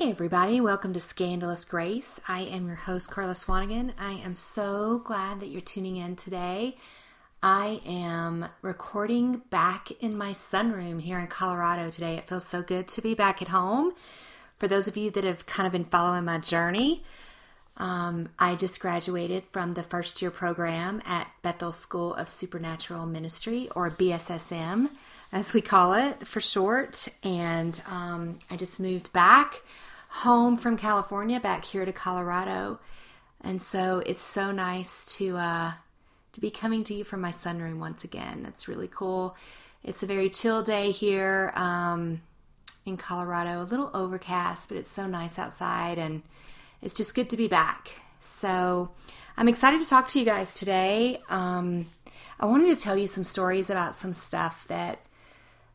Hey, everybody, welcome to Scandalous Grace. I am your host, Karla Swanigan. I am so glad that you're tuning in today. I am recording back in my sunroom here in Colorado today. It feels so good to be back at home. For those of you that have kind of been following my journey, um, I just graduated from the first year program at Bethel School of Supernatural Ministry, or BSSM as we call it for short. And um, I just moved back home from California back here to Colorado. And so it's so nice to uh, to be coming to you from my sunroom once again. That's really cool. It's a very chill day here um, in Colorado, a little overcast, but it's so nice outside, and it's just good to be back. So I'm excited to talk to you guys today. Um, I wanted to tell you some stories about some stuff that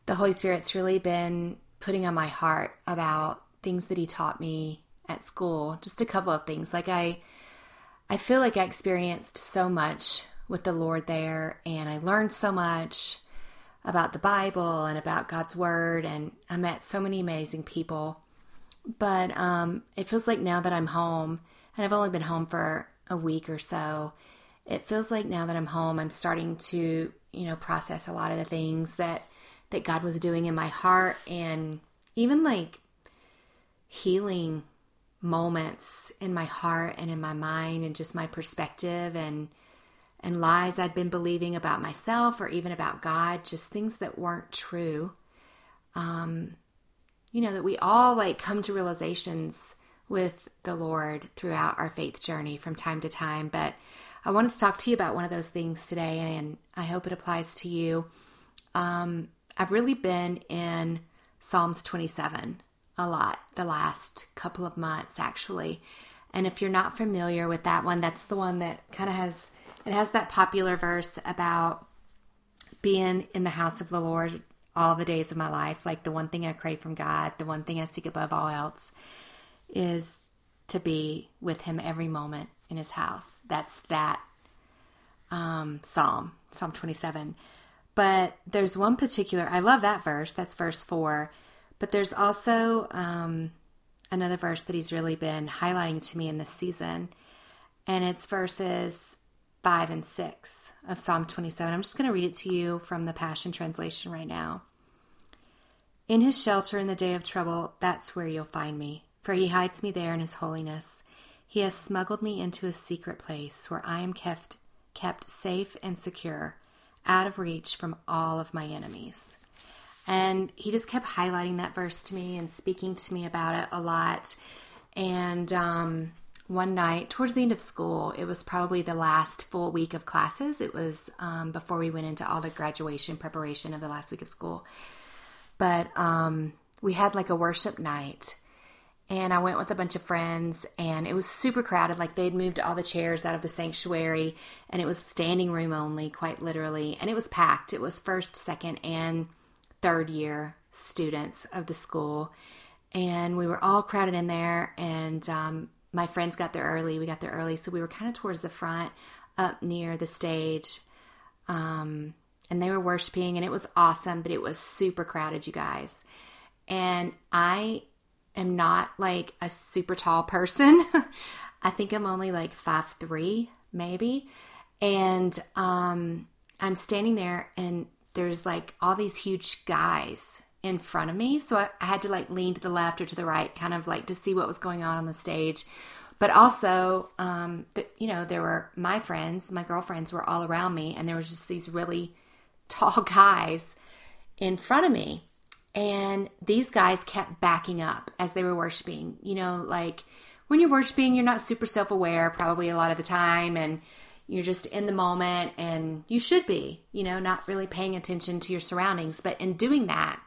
the Holy Spirit's really been putting on my heart about things that he taught me at school. Just a couple of things. Like I I feel like I experienced so much with the Lord there and I learned so much about the Bible and about God's word and I met so many amazing people. But um it feels like now that I'm home and I've only been home for a week or so, it feels like now that I'm home I'm starting to, you know, process a lot of the things that that God was doing in my heart and even like healing moments in my heart and in my mind and just my perspective and and lies I'd been believing about myself or even about God, just things that weren't true. Um, you know, that we all like come to realizations with the Lord throughout our faith journey from time to time. But I wanted to talk to you about one of those things today, and I hope it applies to you. Um, I've really been in Psalms 27 a lot the last couple of months, actually. And if you're not familiar with that one, that's the one that kind of has it has that popular verse about being in the house of the Lord all the days of my life. Like the one thing I crave from God, the one thing I seek above all else is to be with Him every moment in His house. That's that um, psalm, Psalm 27. But there's one particular, I love that verse. That's verse four. But there's also um, another verse that he's really been highlighting to me in this season. And it's verses five and six of Psalm 27. I'm just going to read it to you from the Passion Translation right now. In his shelter in the day of trouble, that's where you'll find me, for he hides me there in his holiness. He has smuggled me into a secret place where I am kept kept safe and secure out of reach from all of my enemies. And he just kept highlighting that verse to me and speaking to me about it a lot. And um, one night, towards the end of school, it was probably the last full week of classes. It was um, before we went into all the graduation preparation of the last week of school. But um, we had like a worship night and I went with a bunch of friends, and it was super crowded. Like they'd moved all the chairs out of the sanctuary, and it was standing room only, quite literally. And it was packed. It was first, second, and third year students of the school, and we were all crowded in there. And um, my friends got there early. We got there early, so we were kind of towards the front, up near the stage. Um, and they were worshiping, and it was awesome, but it was super crowded, you guys. And I am not like a super tall person. I think I'm only like five three, maybe. And um, I'm standing there, and there's like all these huge guys in front of me. So I, I had to like lean to the left or to the right, kind of like to see what was going on on the stage. But also, um, you know, there were my friends, my girlfriends were all around me, and there was just these really tall guys in front of me. And these guys kept backing up as they were worshiping. You know, like when you're worshiping, you're not super self aware, probably a lot of the time, and you're just in the moment, and you should be, you know, not really paying attention to your surroundings. But in doing that,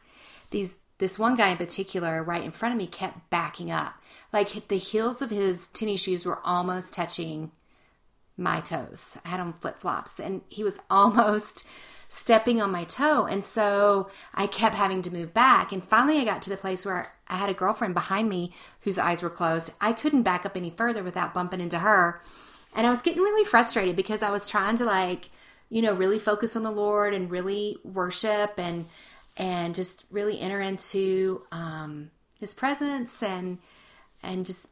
these this one guy in particular, right in front of me, kept backing up. Like the heels of his tennis shoes were almost touching my toes. I had on flip flops, and he was almost stepping on my toe. And so I kept having to move back. And finally, I got to the place where I had a girlfriend behind me whose eyes were closed. I couldn't back up any further without bumping into her. And I was getting really frustrated because I was trying to, like, you know, really focus on the Lord and really worship and and just really enter into um, His presence and and just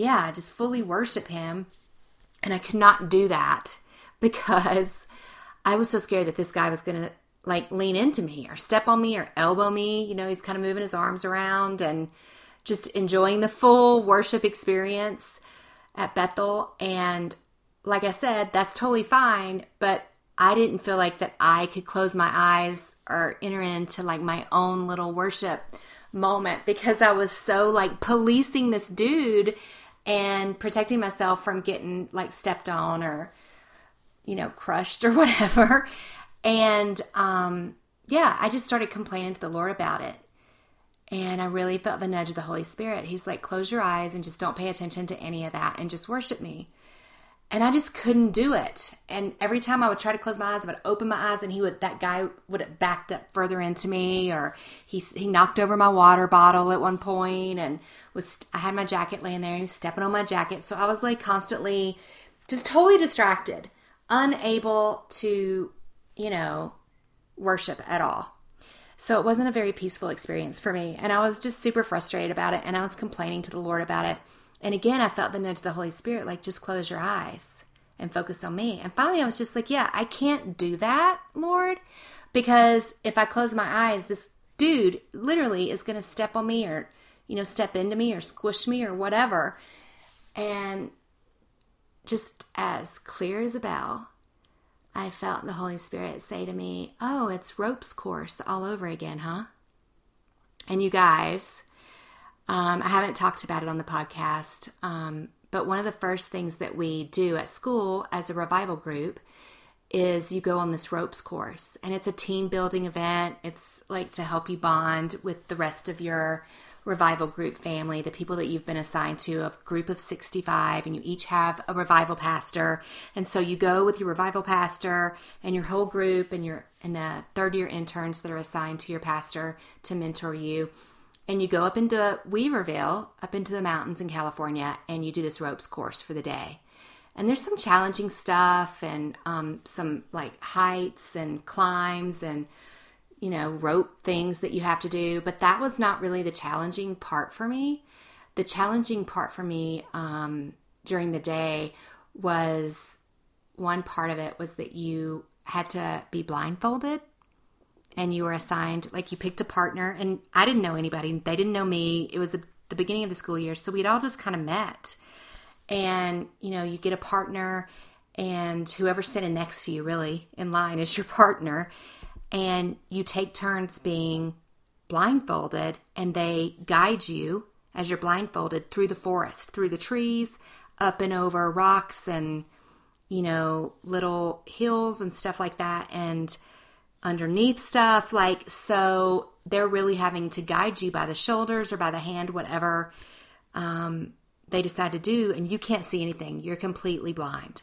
yeah, just fully worship him. And I could not do that because I was so scared that this guy was going to like lean into me or step on me or elbow me. You know, he's kind of moving his arms around and just enjoying the full worship experience at Bethel. And like I said, that's totally fine. But I didn't feel like that I could close my eyes or enter into like my own little worship moment because I was so like policing this dude and protecting myself from getting like stepped on or you know crushed or whatever. And um yeah i just started complaining to the lord about it. And i really felt the nudge of the holy spirit. He's like close your eyes and just don't pay attention to any of that and just worship me and I just couldn't do it. And every time I would try to close my eyes, I would open my eyes, and he would that guy would have backed up further into me, or he he knocked over my water bottle at one point, and was I had my jacket laying there, and he was stepping on my jacket, so I was like constantly just totally distracted, unable to, you know, worship at all. So it wasn't a very peaceful experience for me, and I was just super frustrated about it, and I was complaining to the Lord about it. And again, I felt the nudge of the Holy Spirit, like, just close your eyes and focus on me. And finally, I was just like, yeah, I can't do that, Lord, because if I close my eyes, this dude literally is going to step on me or, you know, step into me or squish me or whatever. And just as clear as a bell, I felt the Holy Spirit say to me, Oh, it's ropes course all over again, huh? And you guys, um, I haven't talked about it on the podcast, um, but one of the first things that we do at school as a revival group is you go on this ropes course, and it's a team building event. It's like to help you bond with the rest of your revival group family, the people that you've been assigned to, a group of 65, and you each have a revival pastor. And so you go with your revival pastor and your whole group and your and the third year interns that are assigned to your pastor to mentor you and you go up into Weaverville, up into the mountains in California, and you do this ropes course for the day. And there's some challenging stuff and um, some like heights and climbs and, you know, rope things that you have to do. But that was not really the challenging part for me. The challenging part for me um, during the day was one part of it was that you had to be blindfolded and you were assigned like you picked a partner and i didn't know anybody. They didn't know me. It was a, the beginning of the school year so we'd all just kind of met. And you know you get a partner and whoever's sitting next to you really in line is your partner and you take turns being blindfolded and they guide you as you're blindfolded through the forest through the trees up and over rocks and you know little hills and stuff like that and underneath stuff. Like, so they're really having to guide you by the shoulders or by the hand, whatever um, they decide to do. And you can't see anything. You're completely blind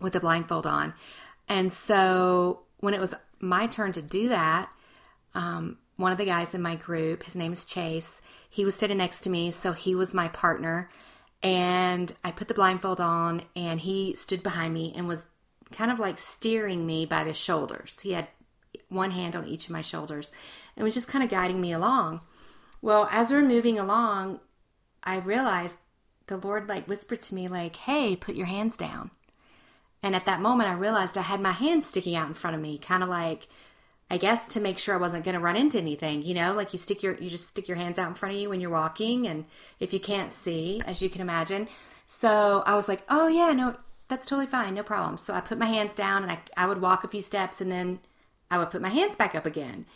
with the blindfold on. And so when it was my turn to do that, um, one of the guys in my group, his name is Chase, he was sitting next to me. So he was my partner. And I put the blindfold on, and he stood behind me and was kind of like steering me by the shoulders. He had one hand on each of my shoulders and was just kind of guiding me along. Well, as we're moving along, I realized the Lord like whispered to me like, "Hey, put your hands down." And at that moment I realized I had my hands sticking out in front of me, kind of like I guess to make sure I wasn't going to run into anything, you know, like you stick your you just stick your hands out in front of you when you're walking and if you can't see, as you can imagine. So, I was like, "Oh yeah, no, that's totally fine, no problem." So I put my hands down and I I would walk a few steps and then I would put my hands back up again.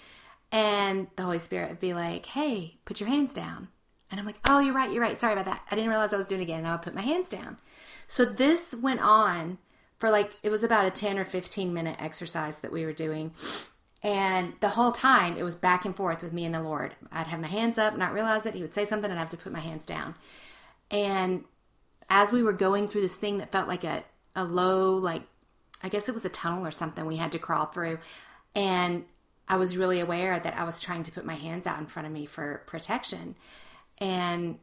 And the Holy Spirit would be like, hey, put your hands down. And I'm like, oh, you're right, you're right. Sorry about that. I didn't realize I was doing it again. And I would put my hands down. So this went on for like, it was about a 10 or 15 minute exercise that we were doing. And the whole time it was back and forth with me and the Lord. I'd have my hands up, not realize it. He would say something and I'd have to put my hands down. And as we were going through this thing that felt like a, a low, like, I guess it was a tunnel or something we had to crawl through, and I was really aware that I was trying to put my hands out in front of me for protection. And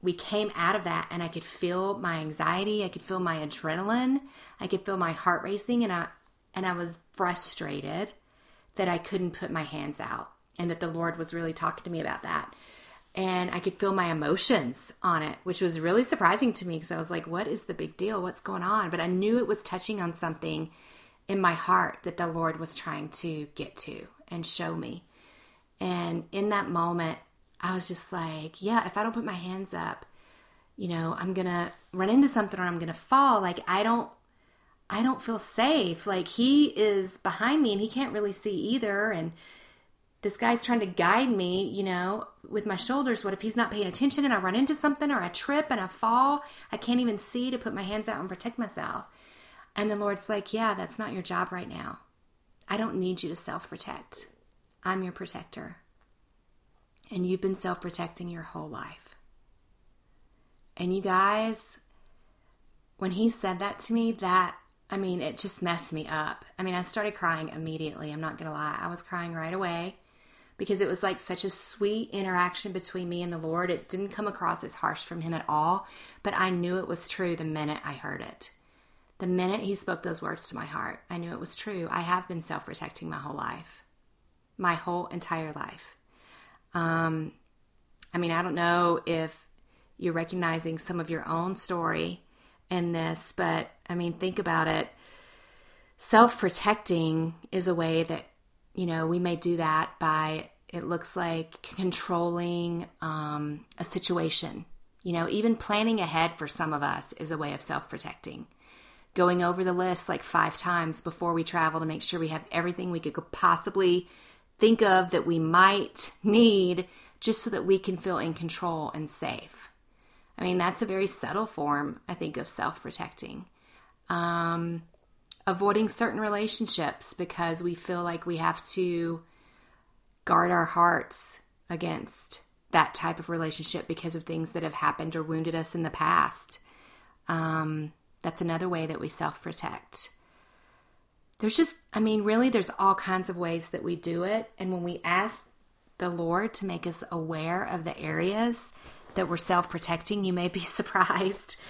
we came out of that and I could feel my anxiety, I could feel my adrenaline, I could feel my heart racing and I and I was frustrated that I couldn't put my hands out and that the Lord was really talking to me about that. and I could feel my emotions on it, which was really surprising to me because I was like, what is the big deal? What's going on? But I knew it was touching on something in my heart that the Lord was trying to get to and show me. And in that moment, I was just like, yeah, if I don't put my hands up, you know, I'm going to run into something or I'm going to fall. Like I don't I don't feel safe. Like he is behind me and he can't really see either and this guy's trying to guide me, you know, with my shoulders. What if he's not paying attention and I run into something or I trip and I fall? I can't even see to put my hands out and protect myself. And the Lord's like, Yeah, that's not your job right now. I don't need you to self protect. I'm your protector. And you've been self protecting your whole life. And you guys, when he said that to me, that, I mean, it just messed me up. I mean, I started crying immediately. I'm not going to lie. I was crying right away because it was like such a sweet interaction between me and the Lord. It didn't come across as harsh from him at all, but I knew it was true the minute I heard it. The minute he spoke those words to my heart, I knew it was true. I have been self protecting my whole life, my whole entire life. Um, I mean, I don't know if you're recognizing some of your own story in this, but I mean, think about it. Self protecting is a way that, you know, we may do that by it looks like controlling um, a situation. You know, even planning ahead for some of us is a way of self protecting going over the list like five times before we travel to make sure we have everything we could possibly think of that we might need just so that we can feel in control and safe. I mean, that's a very subtle form, I think, of self protecting. Um, avoiding certain relationships because we feel like we have to guard our hearts against that type of relationship because of things that have happened or wounded us in the past. Um, that's another way that we self protect. There's just, I mean, really, there's all kinds of ways that we do it. And when we ask the Lord to make us aware of the areas that we're self protecting, you may be surprised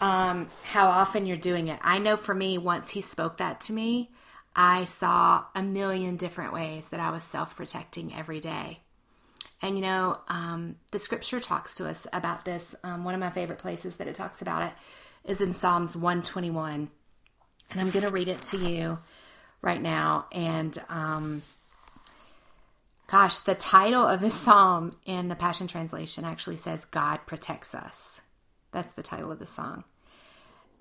um, how often you're doing it. I know for me, once He spoke that to me, I saw a million different ways that I was self protecting every day. And you know, um, the scripture talks to us about this. Um, one of my favorite places that it talks about it is in Psalms 121. And I'm going to read it to you right now. And um, gosh, the title of this psalm in the Passion Translation actually says, God protects us. That's the title of the song.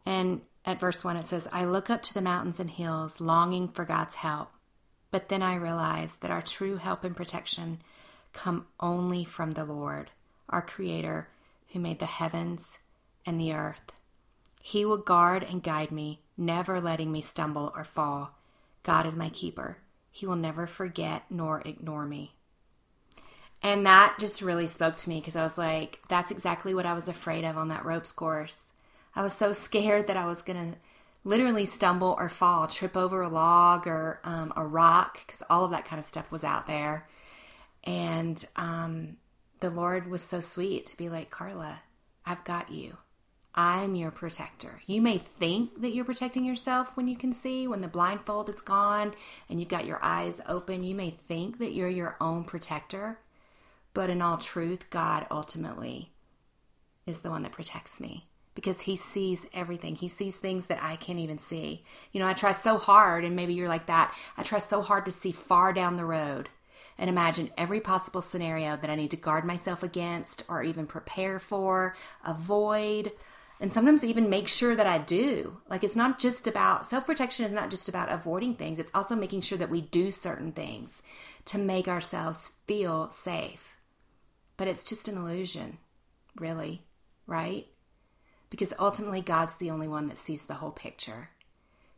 And at verse 1, it says, I look up to the mountains and hills, longing for God's help. But then I realize that our true help and protection come only from the Lord, our Creator, who made the heavens and the earth. He will guard and guide me, never letting me stumble or fall. God is my keeper. He will never forget nor ignore me. And that just really spoke to me because I was like, that's exactly what I was afraid of on that ropes course. I was so scared that I was going to literally stumble or fall, trip over a log or um, a rock because all of that kind of stuff was out there. And um, the Lord was so sweet to be like, Karla, I've got you. I'm your protector. You may think that you're protecting yourself when you can see, when the blindfold is gone and you've got your eyes open. You may think that you're your own protector, but in all truth, God ultimately is the one that protects me because he sees everything. He sees things that I can't even see. You know, I try so hard, and maybe you're like that. I try so hard to see far down the road and imagine every possible scenario that I need to guard myself against or even prepare for, avoid and sometimes even make sure that I do. Like it's not just about self protection, is not just about avoiding things, it's also making sure that we do certain things to make ourselves feel safe. But it's just an illusion, really, right? Because ultimately, God's the only one that sees the whole picture.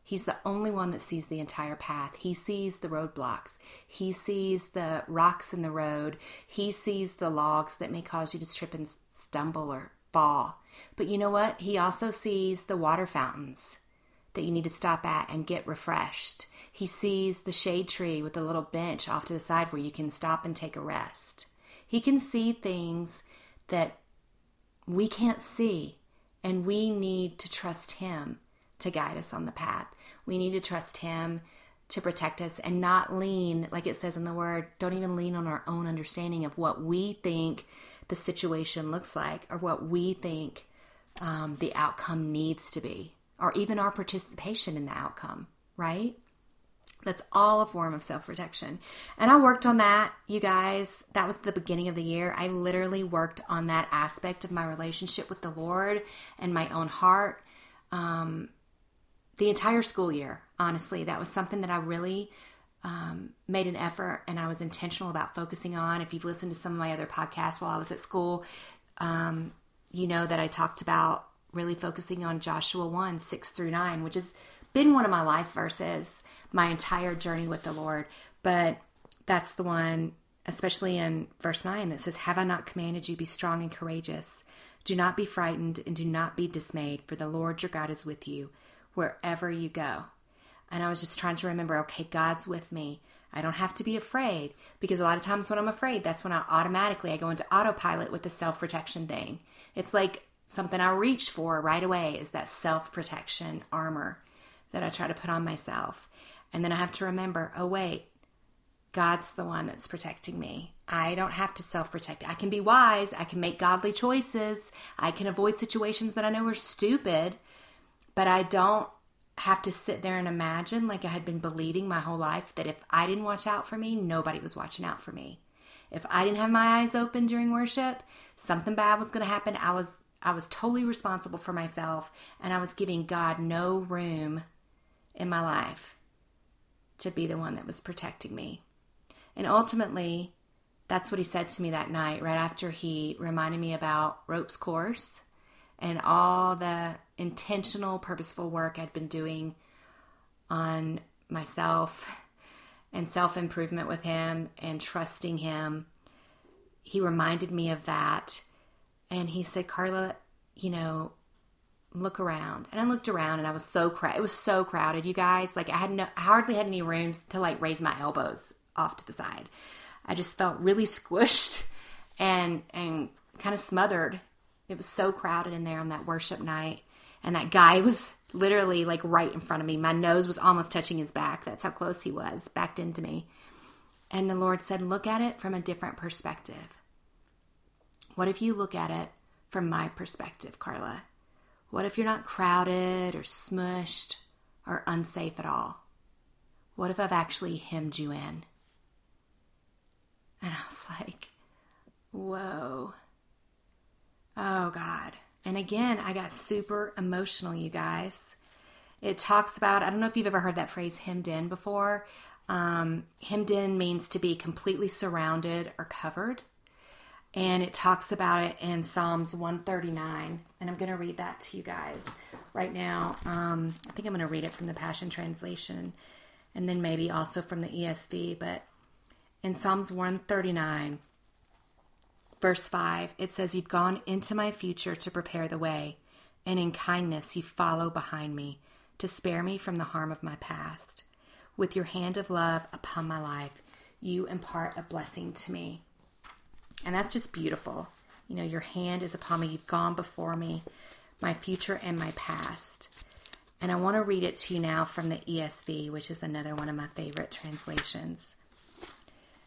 He's the only one that sees the entire path. He sees the roadblocks. He sees the rocks in the road. He sees the logs that may cause you to trip and stumble or fall. But you know what? He also sees the water fountains that you need to stop at and get refreshed. He sees the shade tree with a little bench off to the side where you can stop and take a rest. He can see things that we can't see, and we need to trust Him to guide us on the path. We need to trust Him to protect us and not lean, like it says in the word, don't even lean on our own understanding of what we think the situation looks like or what we think um, the outcome needs to be, or even our participation in the outcome, right? That's all a form of self protection. And I worked on that, you guys. That was the beginning of the year. I literally worked on that aspect of my relationship with the Lord and my own heart um, the entire school year, honestly. That was something that I really um, made an effort and I was intentional about focusing on. If you've listened to some of my other podcasts while I was at school, um, you know that I talked about really focusing on Joshua 1 6 through 9, which has been one of my life verses my entire journey with the Lord. But that's the one, especially in verse 9, that says, Have I not commanded you, be strong and courageous? Do not be frightened and do not be dismayed, for the Lord your God is with you wherever you go. And I was just trying to remember okay, God's with me. I don't have to be afraid because a lot of times when I'm afraid, that's when I automatically I go into autopilot with the self-protection thing. It's like something I reach for right away is that self-protection armor that I try to put on myself. And then I have to remember, oh wait, God's the one that's protecting me. I don't have to self protect. I can be wise. I can make godly choices. I can avoid situations that I know are stupid, but I don't have to sit there and imagine like I had been believing my whole life that if I didn't watch out for me, nobody was watching out for me. If I didn't have my eyes open during worship, something bad was going to happen. I was I was totally responsible for myself and I was giving God no room in my life to be the one that was protecting me. And ultimately, that's what he said to me that night, right after he reminded me about ropes course and all the intentional, purposeful work I'd been doing on myself and self improvement with him and trusting him. He reminded me of that. And he said, Karla, you know, look around. And I looked around and I was so crowded. It was so crowded, you guys. Like I had no, I hardly had any rooms to like raise my elbows off to the side. I just felt really squished and and kind of smothered. It was so crowded in there on that worship night. And that guy was literally like right in front of me. My nose was almost touching his back. That's how close he was, backed into me. And the Lord said, Look at it from a different perspective. What if you look at it from my perspective, Karla? What if you're not crowded or smushed or unsafe at all? What if I've actually hemmed you in? And I was like, whoa. And again, I got super emotional, you guys. It talks about, I don't know if you've ever heard that phrase hemmed in before. Um, hemmed in means to be completely surrounded or covered. And it talks about it in Psalms 139. And I'm going to read that to you guys right now. Um, I think I'm going to read it from the Passion Translation and then maybe also from the ESV. But in Psalms 139, verse 5, it says, You've gone into my future to prepare the way, and in kindness you follow behind me to spare me from the harm of my past. With your hand of love upon my life, you impart a blessing to me. And that's just beautiful. You know, your hand is upon me. You've gone before me, my future and my past. And I want to read it to you now from the ESV, which is another one of my favorite translations.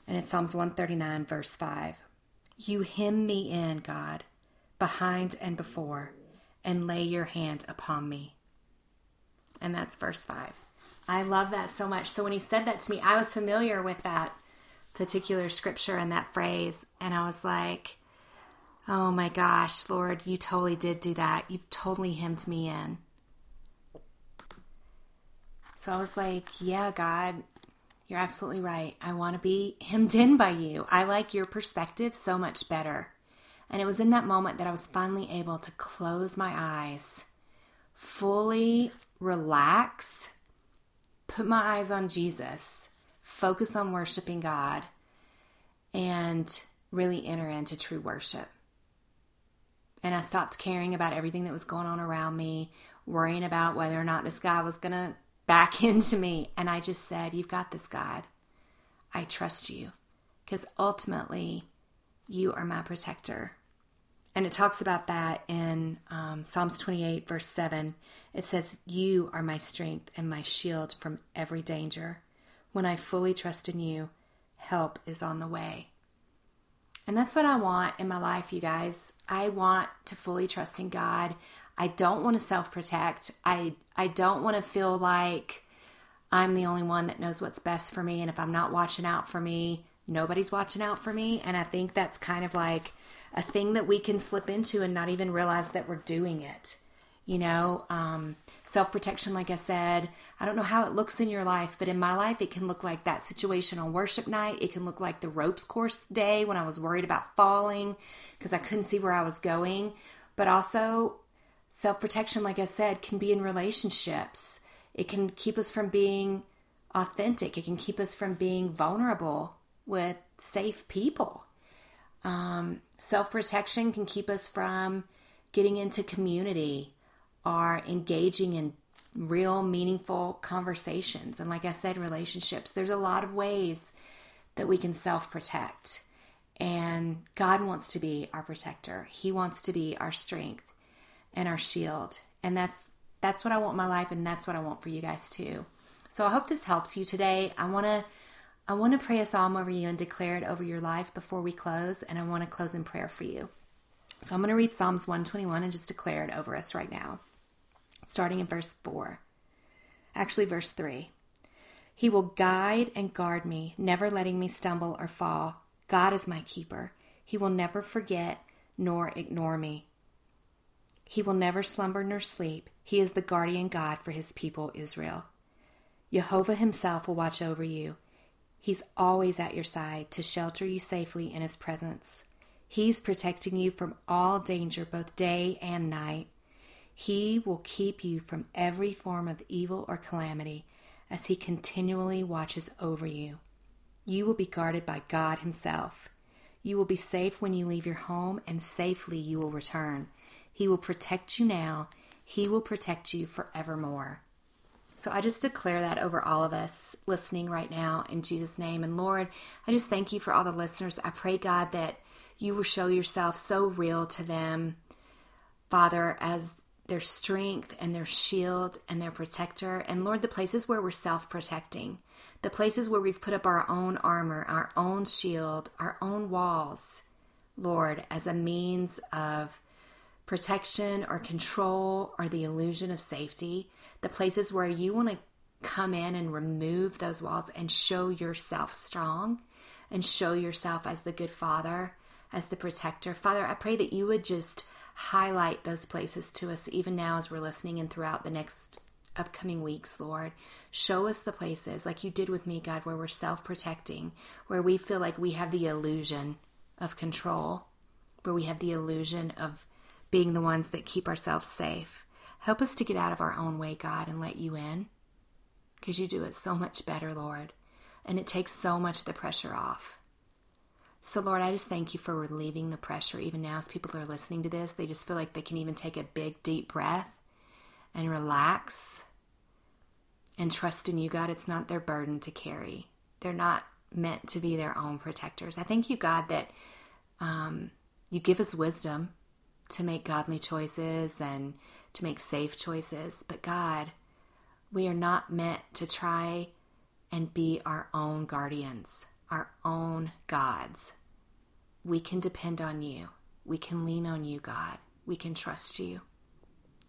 And it's Psalms 139, verse 5. You hem me in, God, behind and before, and lay your hand upon me. And that's verse 5. I love that so much. So when he said that to me, I was familiar with that particular scripture and that phrase. And I was like, oh my gosh, Lord, you totally did do that. You've totally hemmed me in. So I was like, yeah, God, you're absolutely right. I want to be hemmed in by you. I like your perspective so much better. And it was in that moment that I was finally able to close my eyes, fully relax, put my eyes on Jesus, focus on worshiping God, and really enter into true worship. And I stopped caring about everything that was going on around me, worrying about whether or not this guy was going to back into me. And I just said, You've got this, God. I trust you because ultimately you are my protector. And it talks about that in um, Psalms 28, verse 7. It says, You are my strength and my shield from every danger. When I fully trust in you, help is on the way. And that's what I want in my life, you guys. I want to fully trust in God. I don't want to self protect. I I don't want to feel like I'm the only one that knows what's best for me and if I'm not watching out for me, nobody's watching out for me. And I think that's kind of like a thing that we can slip into and not even realize that we're doing it. You know, um, self protection, like I said, I don't know how it looks in your life, but in my life, it can look like that situation on worship night. It can look like the ropes course day when I was worried about falling because I couldn't see where I was going. But also, self protection, like I said, can be in relationships. It can keep us from being authentic, it can keep us from being vulnerable with safe people. Um, Self protection can keep us from getting into community or engaging in real meaningful conversations. And like I said, relationships. There's a lot of ways that we can self protect. And God wants to be our protector. He wants to be our strength and our shield. And that's that's what I want my life and that's what I want for you guys too. So I hope this helps you today. I want to I want to pray a psalm over you and declare it over your life before we close, and I want to close in prayer for you. So I'm going to read Psalms 121 and just declare it over us right now, starting in verse 4. Actually, verse 3. He will guide and guard me, never letting me stumble or fall. God is my keeper. He will never forget nor ignore me. He will never slumber nor sleep. He is the guardian God for his people, Israel. Jehovah himself will watch over you. He's always at your side to shelter you safely in His presence. He's protecting you from all danger, both day and night. He will keep you from every form of evil or calamity as He continually watches over you. You will be guarded by God Himself. You will be safe when you leave your home, and safely you will return. He will protect you now. He will protect you forevermore. So I just declare that over all of us listening right now in Jesus' name. And Lord, I just thank you for all the listeners. I pray, God, that you will show yourself so real to them, Father, as their strength and their shield and their protector. And Lord, the places where we're self protecting, the places where we've put up our own armor, our own shield, our own walls, Lord, as a means of protection or control or the illusion of safety the places where you want to come in and remove those walls and show yourself strong and show yourself as the good father, as the protector. Father, I pray that you would just highlight those places to us even now as we're listening and throughout the next upcoming weeks, Lord. Show us the places, like you did with me, God, where we're self protecting, where we feel like we have the illusion of control, where we have the illusion of being the ones that keep ourselves safe. Help us to get out of our own way, God, and let you in because you do it so much better, Lord. And it takes so much of the pressure off. So, Lord, I just thank you for relieving the pressure even now as people are listening to this. They just feel like they can even take a big, deep breath and relax and trust in you, God. It's not their burden to carry, they're not meant to be their own protectors. I thank you, God, that um, you give us wisdom to make godly choices and to make safe choices. But God, we are not meant to try and be our own guardians, our own gods. We can depend on you. We can lean on you, God. We can trust you.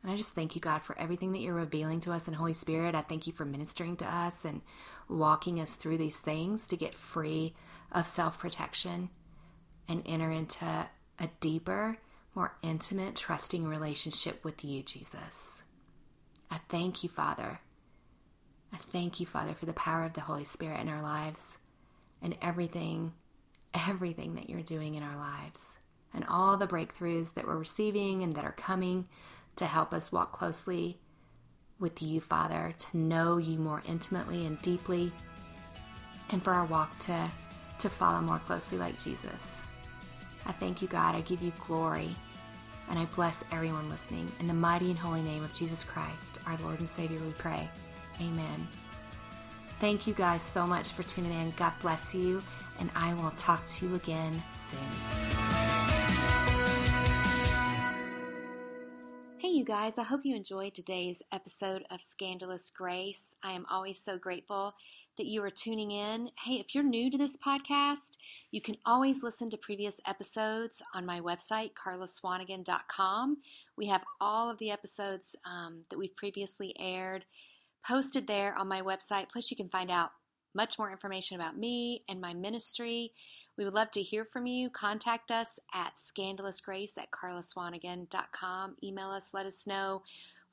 And I just thank you, God, for everything that you're revealing to us in Holy Spirit. I thank you for ministering to us and walking us through these things to get free of self protection and enter into a deeper more intimate, trusting relationship with you, Jesus. I thank you, Father. I thank you, Father, for the power of the Holy Spirit in our lives and everything, everything that you're doing in our lives and all the breakthroughs that we're receiving and that are coming to help us walk closely with you, Father, to know you more intimately and deeply, and for our walk to, to follow more closely like Jesus. I thank you, God. I give you glory. And I bless everyone listening. In the mighty and holy name of Jesus Christ, our Lord and Savior, we pray. Amen. Thank you guys so much for tuning in. God bless you. And I will talk to you again soon. Hey, you guys, I hope you enjoyed today's episode of Scandalous Grace. I am always so grateful that you are tuning in. Hey, if you're new to this podcast, you can always listen to previous episodes on my website, karlaswanigan.com. We have all of the episodes um, that we've previously aired posted there on my website. Plus, you can find out much more information about me and my ministry. We would love to hear from you. Contact us at scandalousgrace at karlaswanigan.com. Email us, let us know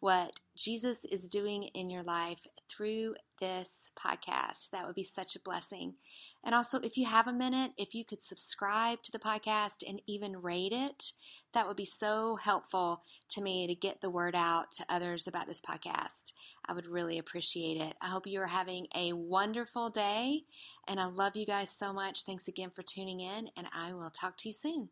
what Jesus is doing in your life through this podcast. That would be such a blessing. And also, if you have a minute, if you could subscribe to the podcast and even rate it, that would be so helpful to me to get the word out to others about this podcast. I would really appreciate it. I hope you are having a wonderful day, and I love you guys so much. Thanks again for tuning in, and I will talk to you soon.